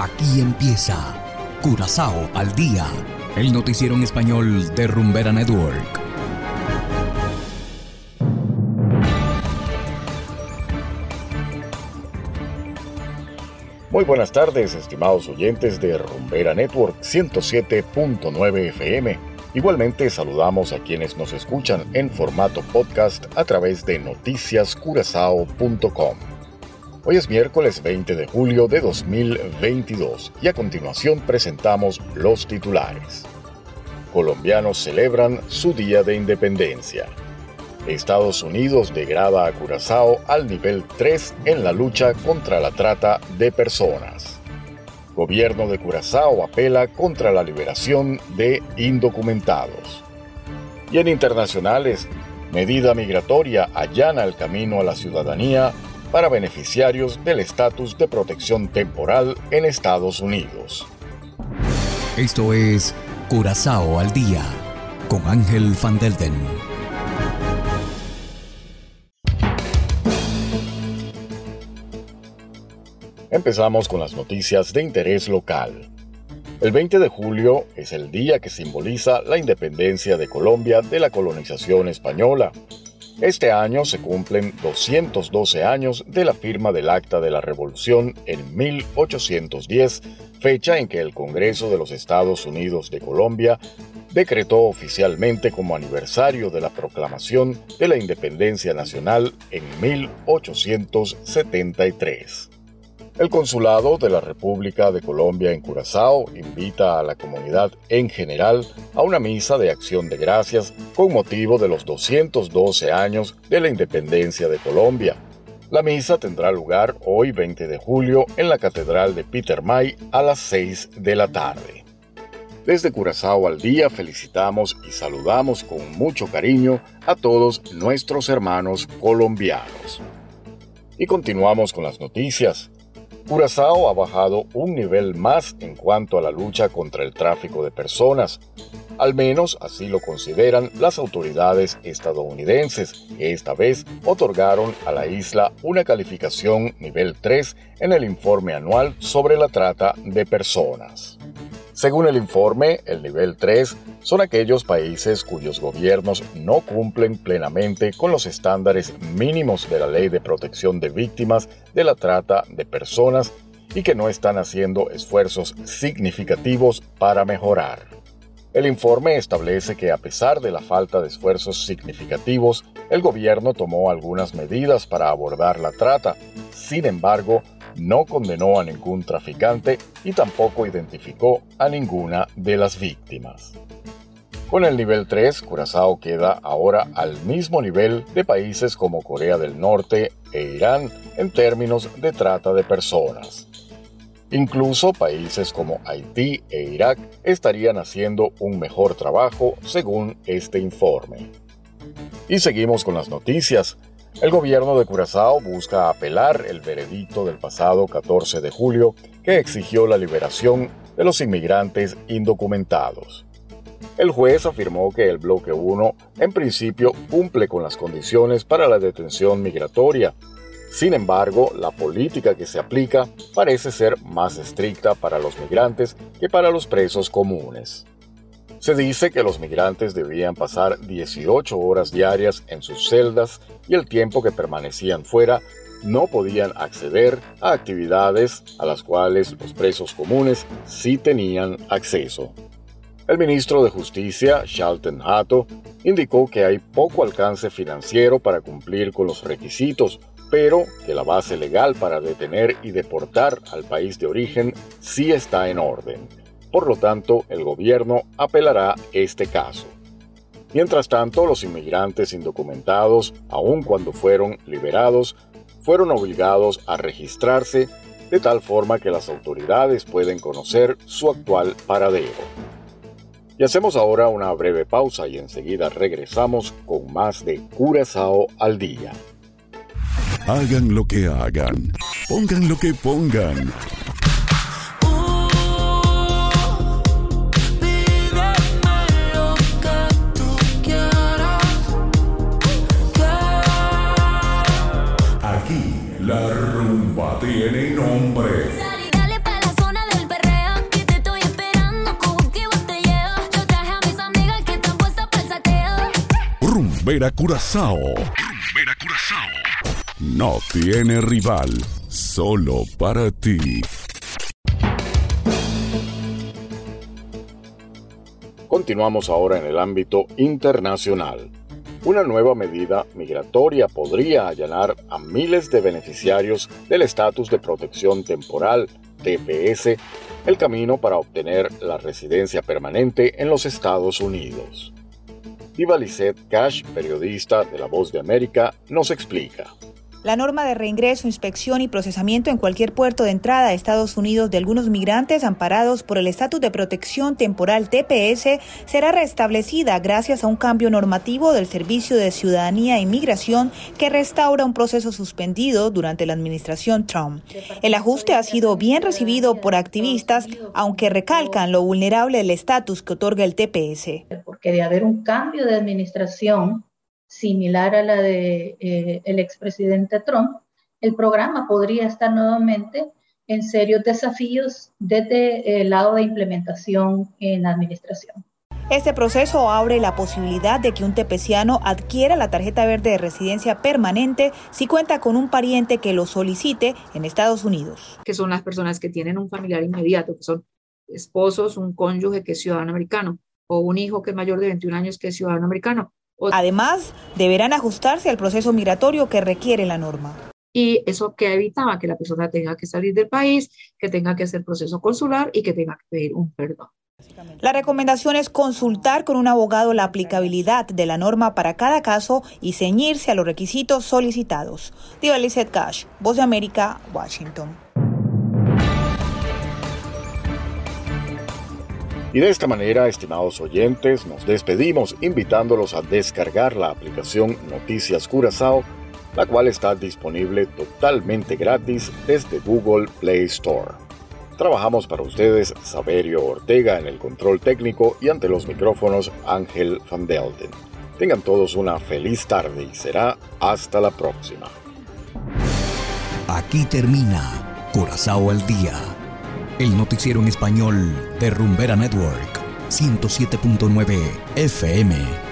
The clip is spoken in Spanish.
Aquí empieza Curazao al día, el noticiero en español de Rumbera Network. Muy buenas tardes, estimados oyentes de Rumbera Network 107.9 FM. Igualmente saludamos a quienes nos escuchan en formato podcast a través de noticiascurazao.com. Hoy es miércoles 20 de julio de 2022 y a continuación presentamos los titulares. Colombianos celebran su Día de Independencia. Estados Unidos degrada a Curazao al nivel 3 en la lucha contra la trata de personas. Gobierno de Curazao apela contra la liberación de indocumentados. Y en internacionales, medida migratoria allana el camino a la ciudadanía para beneficiarios del estatus de protección temporal en Estados Unidos. Esto es Curazao al Día con Ángel Van Delden. Empezamos con las noticias de interés local. El 20 de julio es el día que simboliza la independencia de Colombia de la colonización española este año se cumplen 212 años de la firma del Acta de la Revolución en 1810, fecha en que el Congreso de los Estados Unidos de Colombia decretó oficialmente como aniversario de la proclamación de la independencia nacional en 1873. El Consulado de la República de Colombia en Curazao invita a la comunidad en general a una misa de acción de gracias con motivo de los 212 años de la independencia de Colombia. La misa tendrá lugar hoy 20 de julio en la Catedral de Peter May a las 6 de la tarde. Desde Curazao al día felicitamos y saludamos con mucho cariño a todos nuestros hermanos colombianos. Y continuamos con las noticias. Curazao ha bajado un nivel más en cuanto a la lucha contra el tráfico de personas. Al menos así lo consideran las autoridades estadounidenses, que esta vez otorgaron a la isla una calificación nivel 3 en el informe anual sobre la trata de personas. Según el informe, el nivel 3 son aquellos países cuyos gobiernos no cumplen plenamente con los estándares mínimos de la Ley de Protección de Víctimas de la Trata de Personas y que no están haciendo esfuerzos significativos para mejorar. El informe establece que a pesar de la falta de esfuerzos significativos, el gobierno tomó algunas medidas para abordar la trata. Sin embargo, no condenó a ningún traficante y tampoco identificó a ninguna de las víctimas. Con el nivel 3, Curazao queda ahora al mismo nivel de países como Corea del Norte e Irán en términos de trata de personas. Incluso países como Haití e Irak estarían haciendo un mejor trabajo según este informe. Y seguimos con las noticias. El gobierno de Curazao busca apelar el veredicto del pasado 14 de julio que exigió la liberación de los inmigrantes indocumentados. El juez afirmó que el bloque 1 en principio cumple con las condiciones para la detención migratoria. Sin embargo, la política que se aplica parece ser más estricta para los migrantes que para los presos comunes. Se dice que los migrantes debían pasar 18 horas diarias en sus celdas y el tiempo que permanecían fuera no podían acceder a actividades a las cuales los presos comunes sí tenían acceso. El ministro de Justicia, Shalten Hato, indicó que hay poco alcance financiero para cumplir con los requisitos, pero que la base legal para detener y deportar al país de origen sí está en orden. Por lo tanto, el gobierno apelará este caso. Mientras tanto, los inmigrantes indocumentados, aun cuando fueron liberados, fueron obligados a registrarse de tal forma que las autoridades pueden conocer su actual paradero. Y hacemos ahora una breve pausa y enseguida regresamos con más de Curazao al día. Hagan lo que hagan, pongan lo que pongan. Rumbera Curazao. Rumbera Curazao. No tiene rival, solo para ti. Continuamos ahora en el ámbito internacional. Una nueva medida migratoria podría allanar a miles de beneficiarios del estatus de protección temporal, TPS, el camino para obtener la residencia permanente en los Estados Unidos. Diva Cash, periodista de La Voz de América, nos explica. La norma de reingreso, inspección y procesamiento en cualquier puerto de entrada a Estados Unidos de algunos migrantes amparados por el estatus de protección temporal TPS será restablecida gracias a un cambio normativo del Servicio de Ciudadanía e Inmigración que restaura un proceso suspendido durante la administración Trump. El ajuste ha sido bien recibido por activistas, aunque recalcan lo vulnerable del estatus que otorga el TPS. Porque de haber un cambio de administración, similar a la de eh, expresidente Trump, el programa podría estar nuevamente en serios desafíos desde el lado de implementación en la administración. Este proceso abre la posibilidad de que un tepeciano adquiera la tarjeta verde de residencia permanente si cuenta con un pariente que lo solicite en Estados Unidos. Que son las personas que tienen un familiar inmediato, que son esposos, un cónyuge que es ciudadano americano o un hijo que es mayor de 21 años que es ciudadano americano Además, deberán ajustarse al proceso migratorio que requiere la norma. Y eso que evitaba que la persona tenga que salir del país, que tenga que hacer proceso consular y que tenga que pedir un perdón. La recomendación es consultar con un abogado la aplicabilidad de la norma para cada caso y ceñirse a los requisitos solicitados. Diva Lizette Cash, Voz de América, Washington. Y de esta manera, estimados oyentes, nos despedimos invitándolos a descargar la aplicación Noticias Curazao, la cual está disponible totalmente gratis desde Google Play Store. Trabajamos para ustedes Saberio Ortega en el control técnico y ante los micrófonos Ángel Van Delden. Tengan todos una feliz tarde y será hasta la próxima. Aquí termina Curazao al día el noticiero en español de Rumbera Network, 107.9 FM.